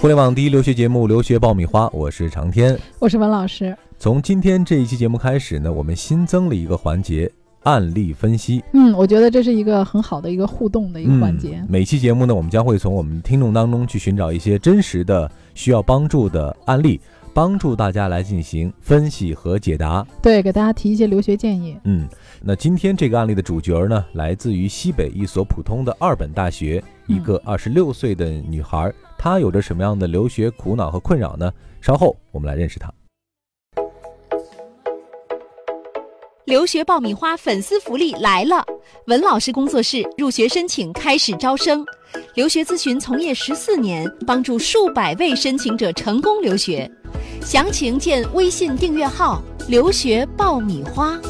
互联网第一留学节目《留学爆米花》，我是长天，我是文老师。从今天这一期节目开始呢，我们新增了一个环节——案例分析。嗯，我觉得这是一个很好的一个互动的一个环节。每期节目呢，我们将会从我们听众当中去寻找一些真实的需要帮助的案例。帮助大家来进行分析和解答，对，给大家提一些留学建议。嗯，那今天这个案例的主角呢，来自于西北一所普通的二本大学，一个二十六岁的女孩，他有着什么样的留学苦恼和困扰呢？稍后我们来认识他。留学爆米花粉丝福利来了！文老师工作室入学申请开始招生，留学咨询从业十四年，帮助数百位申请者成功留学。详情见微信订阅号“留学爆米花”。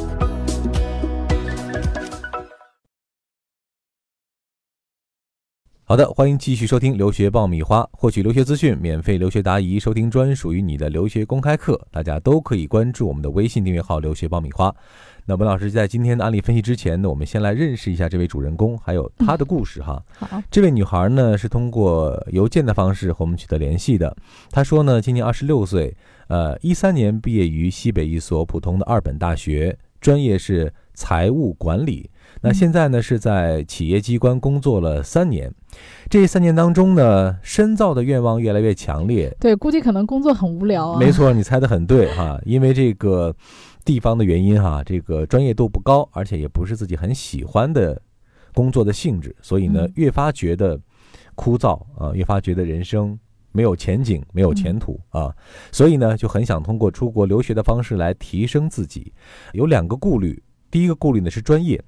好的，欢迎继续收听“留学爆米花”，获取留学资讯，免费留学答疑，收听专属于你的留学公开课。大家都可以关注我们的微信订阅号“留学爆米花”。那文老师在今天的案例分析之前呢，我们先来认识一下这位主人公，还有她的故事哈。好，这位女孩呢是通过邮件的方式和我们取得联系的。她说呢，今年二十六岁，呃，一三年毕业于西北一所普通的二本大学，专业是财务管理。那现在呢是在企业机关工作了三年，这三年当中呢，深造的愿望越来越强烈。对，估计可能工作很无聊啊。没错，你猜的很对 哈，因为这个。地方的原因哈，这个专业度不高，而且也不是自己很喜欢的工作的性质，所以呢，越发觉得枯燥啊，越发觉得人生没有前景、没有前途啊，所以呢，就很想通过出国留学的方式来提升自己。有两个顾虑，第一个顾虑呢是专业，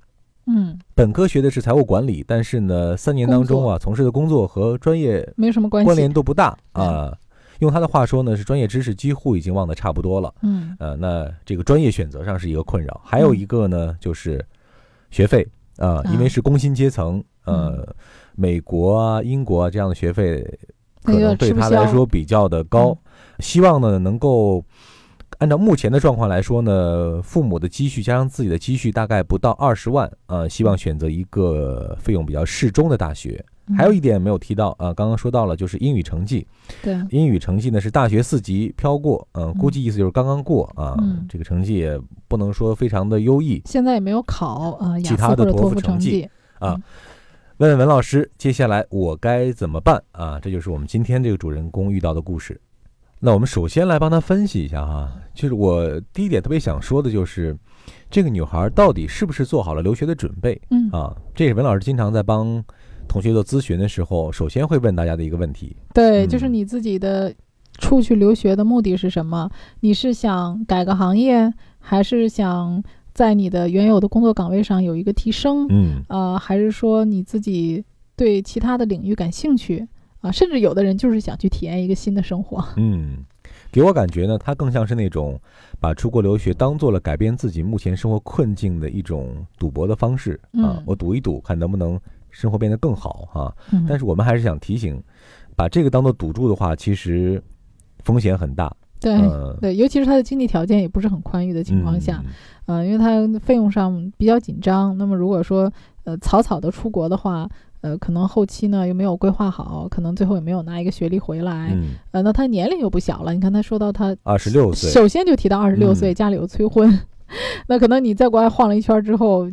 嗯，本科学的是财务管理，但是呢，三年当中啊，从事的工作和专业没什么关系，关联度不大啊。用他的话说呢，是专业知识几乎已经忘得差不多了。嗯，呃，那这个专业选择上是一个困扰，还有一个呢就是学费啊，因为是工薪阶层，呃，美国啊、英国啊这样的学费可能对他来说比较的高。希望呢能够按照目前的状况来说呢，父母的积蓄加上自己的积蓄大概不到二十万啊，希望选择一个费用比较适中的大学。还有一点没有提到啊，刚刚说到了，就是英语成绩。对，英语成绩呢是大学四级飘过，嗯，估计意思就是刚刚过啊。这个成绩也不能说非常的优异。现在也没有考啊，其他的托福成绩啊。问问文老师，接下来我该怎么办啊？这就是我们今天这个主人公遇到的故事。那我们首先来帮他分析一下哈，就是我第一点特别想说的就是，这个女孩到底是不是做好了留学的准备？嗯啊，这是文老师经常在帮。同学做咨询的时候，首先会问大家的一个问题，对，就是你自己的出去留学的目的是什么？你是想改个行业，还是想在你的原有的工作岗位上有一个提升？嗯，呃，还是说你自己对其他的领域感兴趣啊？甚至有的人就是想去体验一个新的生活。嗯，给我感觉呢，他更像是那种把出国留学当做了改变自己目前生活困境的一种赌博的方式啊，我赌一赌，看能不能。生活变得更好啊，但是我们还是想提醒，把这个当做赌注的话，其实风险很大。对对，尤其是他的经济条件也不是很宽裕的情况下，呃，因为他费用上比较紧张。那么如果说呃草草的出国的话，呃，可能后期呢又没有规划好，可能最后也没有拿一个学历回来。呃，那他年龄又不小了，你看他说到他二十六岁，首先就提到二十六岁，家里有催婚，那可能你在国外晃了一圈之后。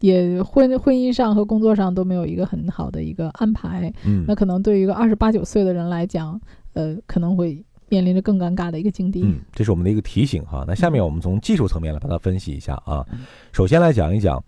也婚婚姻上和工作上都没有一个很好的一个安排，嗯，那可能对于一个二十八九岁的人来讲，呃，可能会面临着更尴尬的一个境地。嗯，这是我们的一个提醒哈。那下面我们从技术层面来把它分析一下啊。首先来讲一讲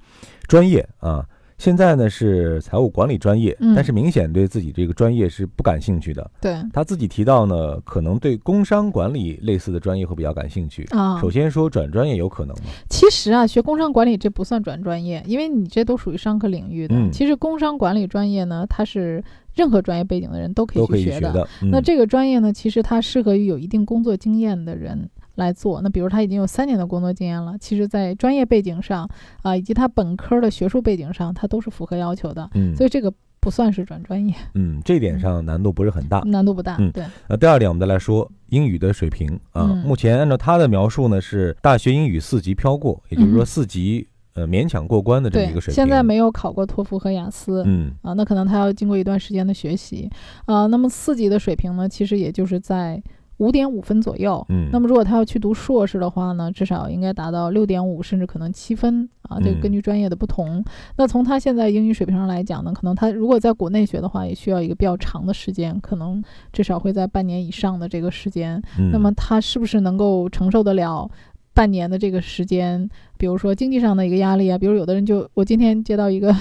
专业啊。现在呢是财务管理专业，但是明显对自己这个专业是不感兴趣的。对他自己提到呢，可能对工商管理类似的专业会比较感兴趣啊。首先说转专业有可能吗？其实啊，学工商管理这不算转专业，因为你这都属于商科领域的。其实工商管理专业呢，它是任何专业背景的人都可以去学的。那这个专业呢，其实它适合于有一定工作经验的人。来做那，比如他已经有三年的工作经验了，其实，在专业背景上啊，以及他本科的学术背景上，他都是符合要求的。嗯，所以这个不算是转专业。嗯，这点上难度不是很大，难度不大。嗯，对。那第二点，我们再来说英语的水平啊。目前按照他的描述呢，是大学英语四级飘过，也就是说四级。呃勉强过关的这么一个水平。现在没有考过托福和雅思，嗯啊，那可能他要经过一段时间的学习啊。那么四级的水平呢，其实也就是在。五点五分左右，嗯，那么如果他要去读硕士的话呢，至少应该达到六点五，甚至可能七分啊。这个根据专业的不同。那从他现在英语水平上来讲呢，可能他如果在国内学的话，也需要一个比较长的时间，可能至少会在半年以上的这个时间。那么他是不是能够承受得了半年的这个时间？比如说经济上的一个压力啊，比如有的人就我今天接到一个。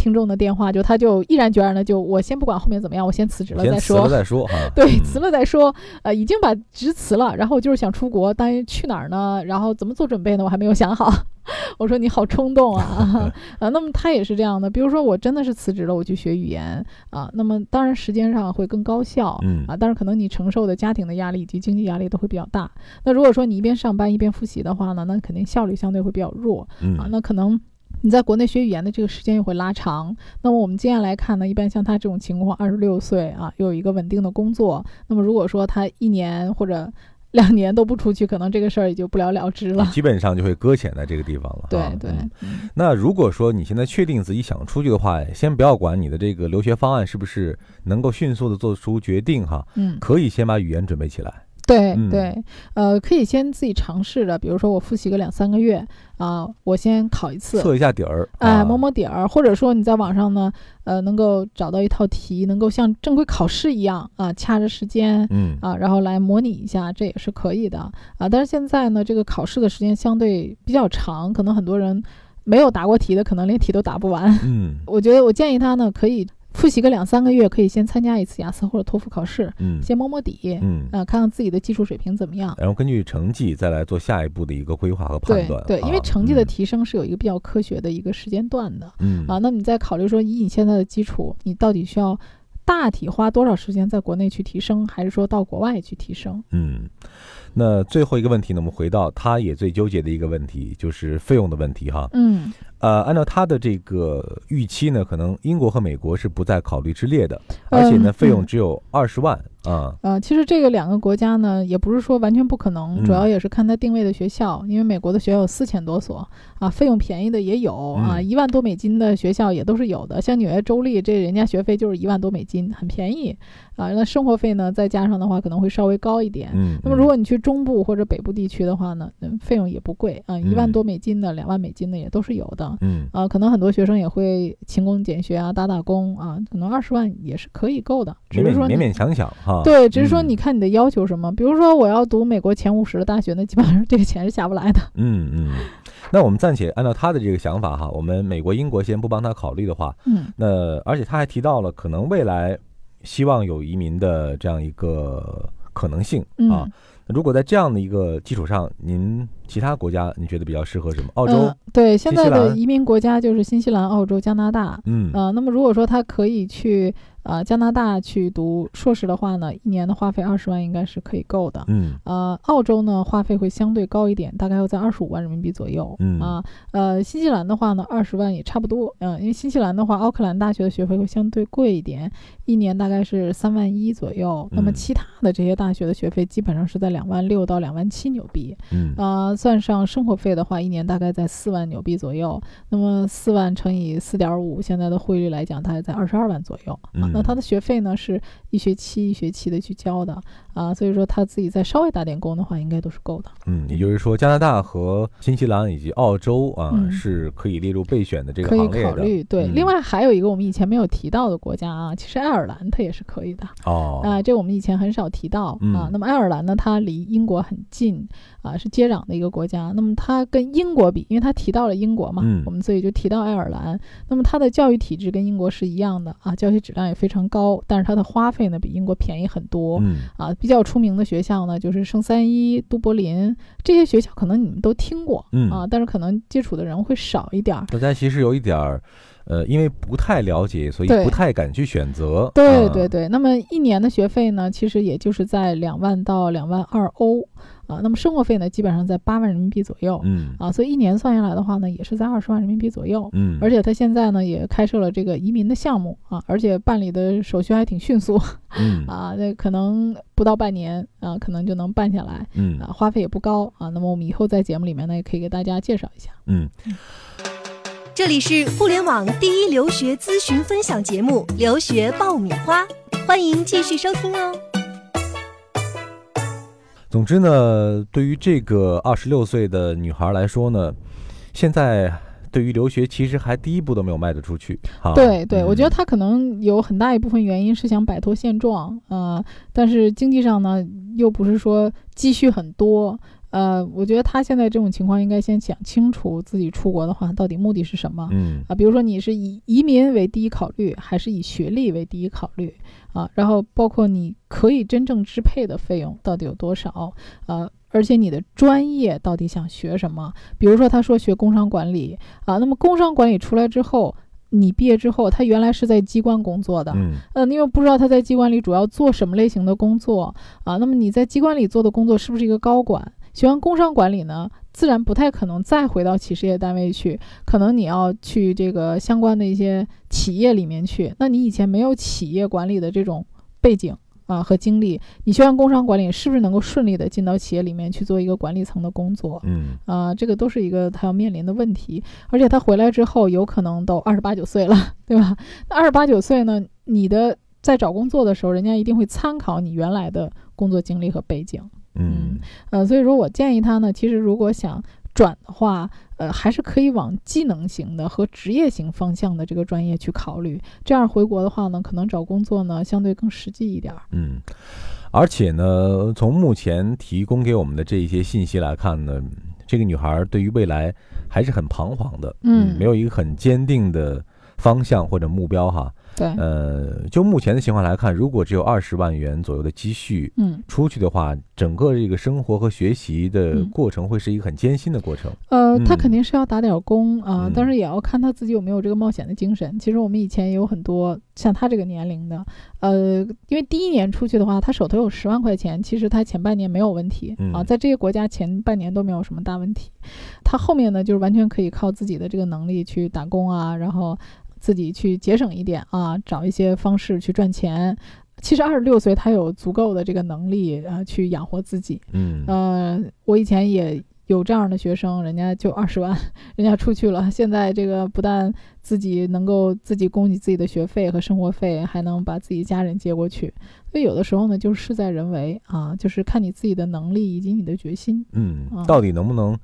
听众的电话，就他就毅然决然的就我先不管后面怎么样，我先辞职了再说。辞了再说哈。对，辞了再说。呃，已经把职辞了，然后就是想出国，但去哪儿呢？然后怎么做准备呢？我还没有想好。我说你好冲动啊！啊，那么他也是这样的。比如说我真的是辞职了，我去学语言啊，那么当然时间上会更高效，嗯啊，但是可能你承受的家庭的压力以及经济压力都会比较大。那如果说你一边上班一边复习的话呢，那肯定效率相对会比较弱，啊，那可能。你在国内学语言的这个时间又会拉长。那么我们接下来看呢，一般像他这种情况，二十六岁啊，又有一个稳定的工作。那么如果说他一年或者 两年都不出去，可能这个事儿也就不了了之了。基本上就会搁浅在这个地方了。对对。那如果说你现在确定自己想出去的话，先不要管你的这个留学方案是不是能够迅速的做出决定哈。嗯。可以先把语言准备起来。对对，呃，可以先自己尝试着，比如说我复习个两三个月啊，我先考一次，测一下底儿，哎，摸摸底儿，或者说你在网上呢，呃，能够找到一套题，能够像正规考试一样啊，掐着时间，嗯啊，然后来模拟一下，这也是可以的啊。但是现在呢，这个考试的时间相对比较长，可能很多人没有答过题的，可能连题都答不完。嗯，我觉得我建议他呢，可以。复习个两三个月，可以先参加一次雅思或者托福考试，嗯，先摸摸底，嗯，啊，看看自己的技术水平怎么样，然后根据成绩再来做下一步的一个规划和判断。对，因为成绩的提升是有一个比较科学的一个时间段的，嗯，啊，那你再考虑说，以你现在的基础，你到底需要大体花多少时间在国内去提升，还是说到国外去提升？嗯。那最后一个问题呢？我们回到他也最纠结的一个问题，就是费用的问题哈。嗯，呃，按照他的这个预期呢，可能英国和美国是不在考虑之列的，而且呢，费用只有二十万啊。呃，其实这个两个国家呢，也不是说完全不可能，主要也是看他定位的学校，因为美国的学校有四千多所啊，费用便宜的也有啊，一万多美金的学校也都是有的，像纽约州立这人家学费就是一万多美金，很便宜啊。那生活费呢，再加上的话可能会稍微高一点。嗯，那么如果你去中部或者北部地区的话呢，嗯，费用也不贵啊，一万多美金的、两万美金的也都是有的。嗯，啊，可能很多学生也会勤工俭学啊，打打工啊，可能二十万也是可以够的。只是说勉勉强强哈。对，只是说你看你的要求什么，比如说我要读美国前五十的大学，那基本上这个钱是下不来的。嗯嗯，那我们暂且按照他的这个想法哈，我们美国、英国先不帮他考虑的话，嗯，那而且他还提到了可能未来希望有移民的这样一个可能性啊。如果在这样的一个基础上，您其他国家你觉得比较适合什么？澳洲？对，现在的移民国家就是新西兰、澳洲、加拿大。嗯，呃，那么如果说他可以去。呃，加拿大去读硕士的话呢，一年的花费二十万应该是可以够的。嗯，呃，澳洲呢花费会相对高一点，大概要在二十五万人民币左右。嗯啊，呃，新西兰的话呢，二十万也差不多。嗯，因为新西兰的话，奥克兰大学的学费会相对贵一点，一年大概是三万一左右。那么其他的这些大学的学费基本上是在两万六到两万七纽币。嗯，啊，算上生活费的话，一年大概在四万纽币左右。那么四万乘以四点五，现在的汇率来讲，大概在二十二万左右。啊，那他的学费呢？是一学期一学期的去交的啊，所以说他自己再稍微打点工的话，应该都是够的。嗯，也就是说，加拿大和新西兰以及澳洲啊，是可以列入备选的这个行列的。可以考虑。对，另外还有一个我们以前没有提到的国家啊，其实爱尔兰它也是可以的。哦，啊，这我们以前很少提到啊。那么爱尔兰呢，它离英国很近啊，是接壤的一个国家。那么它跟英国比，因为它提到了英国嘛，我们所以就提到爱尔兰。那么它的教育体制跟英国是一样的啊，教学质量也非常高，但是它的花费呢比英国便宜很多。嗯啊，比较出名的学校呢就是圣三一、都柏林这些学校，可能你们都听过，嗯啊，但是可能接触的人会少一点儿。大家其实有一点儿，呃，因为不太了解，所以不太敢去选择。对对对，那么一年的学费呢，其实也就是在两万到两万二欧。啊，那么生活费呢，基本上在八万人民币左右，嗯，啊，所以一年算下来的话呢，也是在二十万人民币左右，嗯，而且他现在呢也开设了这个移民的项目啊，而且办理的手续还挺迅速，嗯，啊，那可能不到半年啊，可能就能办下来，嗯，啊，花费也不高啊，那么我们以后在节目里面呢，也可以给大家介绍一下，嗯。这里是互联网第一留学咨询分享节目《留学爆米花》，欢迎继续收听哦。总之呢，对于这个二十六岁的女孩来说呢，现在对于留学其实还第一步都没有迈得出去。对对，我觉得她可能有很大一部分原因是想摆脱现状呃，但是经济上呢，又不是说积蓄很多。呃，我觉得他现在这种情况应该先想清楚自己出国的话到底目的是什么。嗯啊，比如说你是以移民为第一考虑，还是以学历为第一考虑啊？然后包括你可以真正支配的费用到底有多少？呃，而且你的专业到底想学什么？比如说他说学工商管理啊，那么工商管理出来之后，你毕业之后他原来是在机关工作的，嗯，呃，你又不知道他在机关里主要做什么类型的工作啊？那么你在机关里做的工作是不是一个高管？学完工商管理呢，自然不太可能再回到企事业单位去，可能你要去这个相关的一些企业里面去。那你以前没有企业管理的这种背景啊和经历，你学完工商管理是不是能够顺利的进到企业里面去做一个管理层的工作？嗯啊，这个都是一个他要面临的问题。而且他回来之后，有可能都二十八九岁了，对吧？那二十八九岁呢，你的在找工作的时候，人家一定会参考你原来的工作经历和背景。嗯，呃，所以说我建议他呢，其实如果想转的话，呃，还是可以往技能型的和职业型方向的这个专业去考虑。这样回国的话呢，可能找工作呢相对更实际一点。嗯，而且呢，从目前提供给我们的这一些信息来看呢，这个女孩对于未来还是很彷徨的，嗯，没有一个很坚定的方向或者目标哈。对，呃，就目前的情况来看，如果只有二十万元左右的积蓄，嗯，出去的话，整个这个生活和学习的过程会是一个很艰辛的过程。呃，他肯定是要打点工啊，但是也要看他自己有没有这个冒险的精神。其实我们以前也有很多像他这个年龄的，呃，因为第一年出去的话，他手头有十万块钱，其实他前半年没有问题啊，在这些国家前半年都没有什么大问题。他后面呢，就是完全可以靠自己的这个能力去打工啊，然后。自己去节省一点啊，找一些方式去赚钱。其实二十六岁，他有足够的这个能力啊，去养活自己。嗯，呃，我以前也有这样的学生，人家就二十万，人家出去了。现在这个不但自己能够自己供给自己的学费和生活费，还能把自己家人接过去。所以有的时候呢，就是事在人为啊，就是看你自己的能力以及你的决心。嗯，到底能不能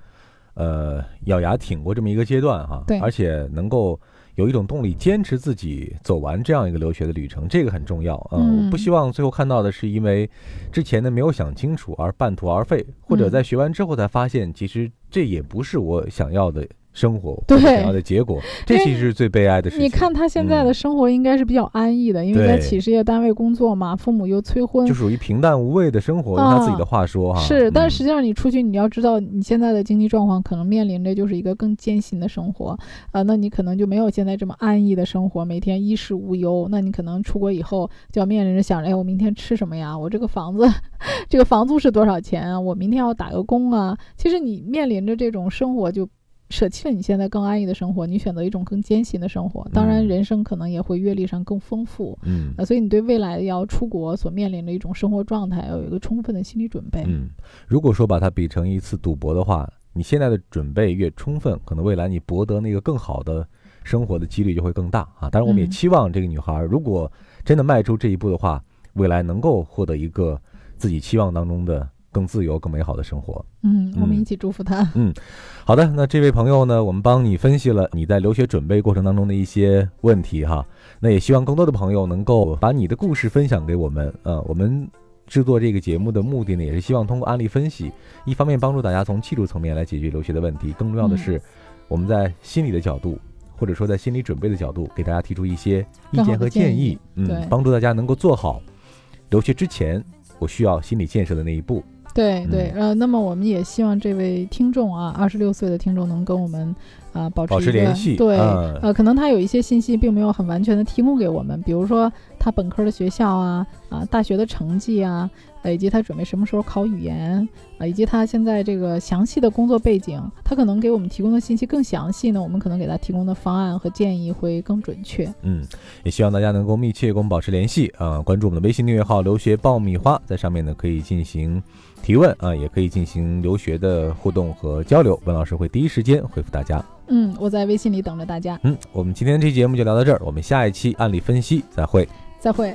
呃咬牙挺过这么一个阶段哈？对，而且能够。有一种动力，坚持自己走完这样一个留学的旅程，这个很重要啊！我不希望最后看到的是因为之前呢没有想清楚而半途而废，或者在学完之后才发现，其实这也不是我想要的。生活对想要的结果，这其实是最悲哀的事情。你看他现在的生活应该是比较安逸的，因为在企事业单位工作嘛，父母又催婚，就属于平淡无味的生活。用他自己的话说哈，是。但实际上你出去，你要知道你现在的经济状况可能面临着就是一个更艰辛的生活啊，那你可能就没有现在这么安逸的生活，每天衣食无忧。那你可能出国以后就要面临着想着，哎，我明天吃什么呀？我这个房子，这个房租是多少钱啊？我明天要打个工啊。其实你面临着这种生活就。舍弃了你现在更安逸的生活，你选择一种更艰辛的生活。当然，人生可能也会阅历上更丰富。嗯，呃，所以你对未来要出国所面临的一种生活状态，要有一个充分的心理准备。嗯，如果说把它比成一次赌博的话，你现在的准备越充分，可能未来你博得那个更好的生活的几率就会更大啊。当然，我们也期望这个女孩，如果真的迈出这一步的话，未来能够获得一个自己期望当中的。更自由、更美好的生活。嗯，我们一起祝福他。嗯，好的。那这位朋友呢，我们帮你分析了你在留学准备过程当中的一些问题哈。那也希望更多的朋友能够把你的故事分享给我们。呃，我们制作这个节目的目的呢，也是希望通过案例分析，一方面帮助大家从技术层面来解决留学的问题，更重要的是我们在心理的角度，或者说在心理准备的角度，给大家提出一些意见和建议。嗯，帮助大家能够做好留学之前我需要心理建设的那一步。对对，呃，那么我们也希望这位听众啊，二十六岁的听众能跟我们啊保持联系。对，呃，可能他有一些信息并没有很完全的提供给我们，比如说他本科的学校啊，啊，大学的成绩啊。以及他准备什么时候考语言啊，以及他现在这个详细的工作背景，他可能给我们提供的信息更详细呢。我们可能给他提供的方案和建议会更准确。嗯，也希望大家能够密切跟我们保持联系啊，关注我们的微信订阅号“留学爆米花”，在上面呢可以进行提问啊，也可以进行留学的互动和交流，文老师会第一时间回复大家。嗯，我在微信里等着大家。嗯，我们今天这期节目就聊到这儿，我们下一期案例分析再会。再会。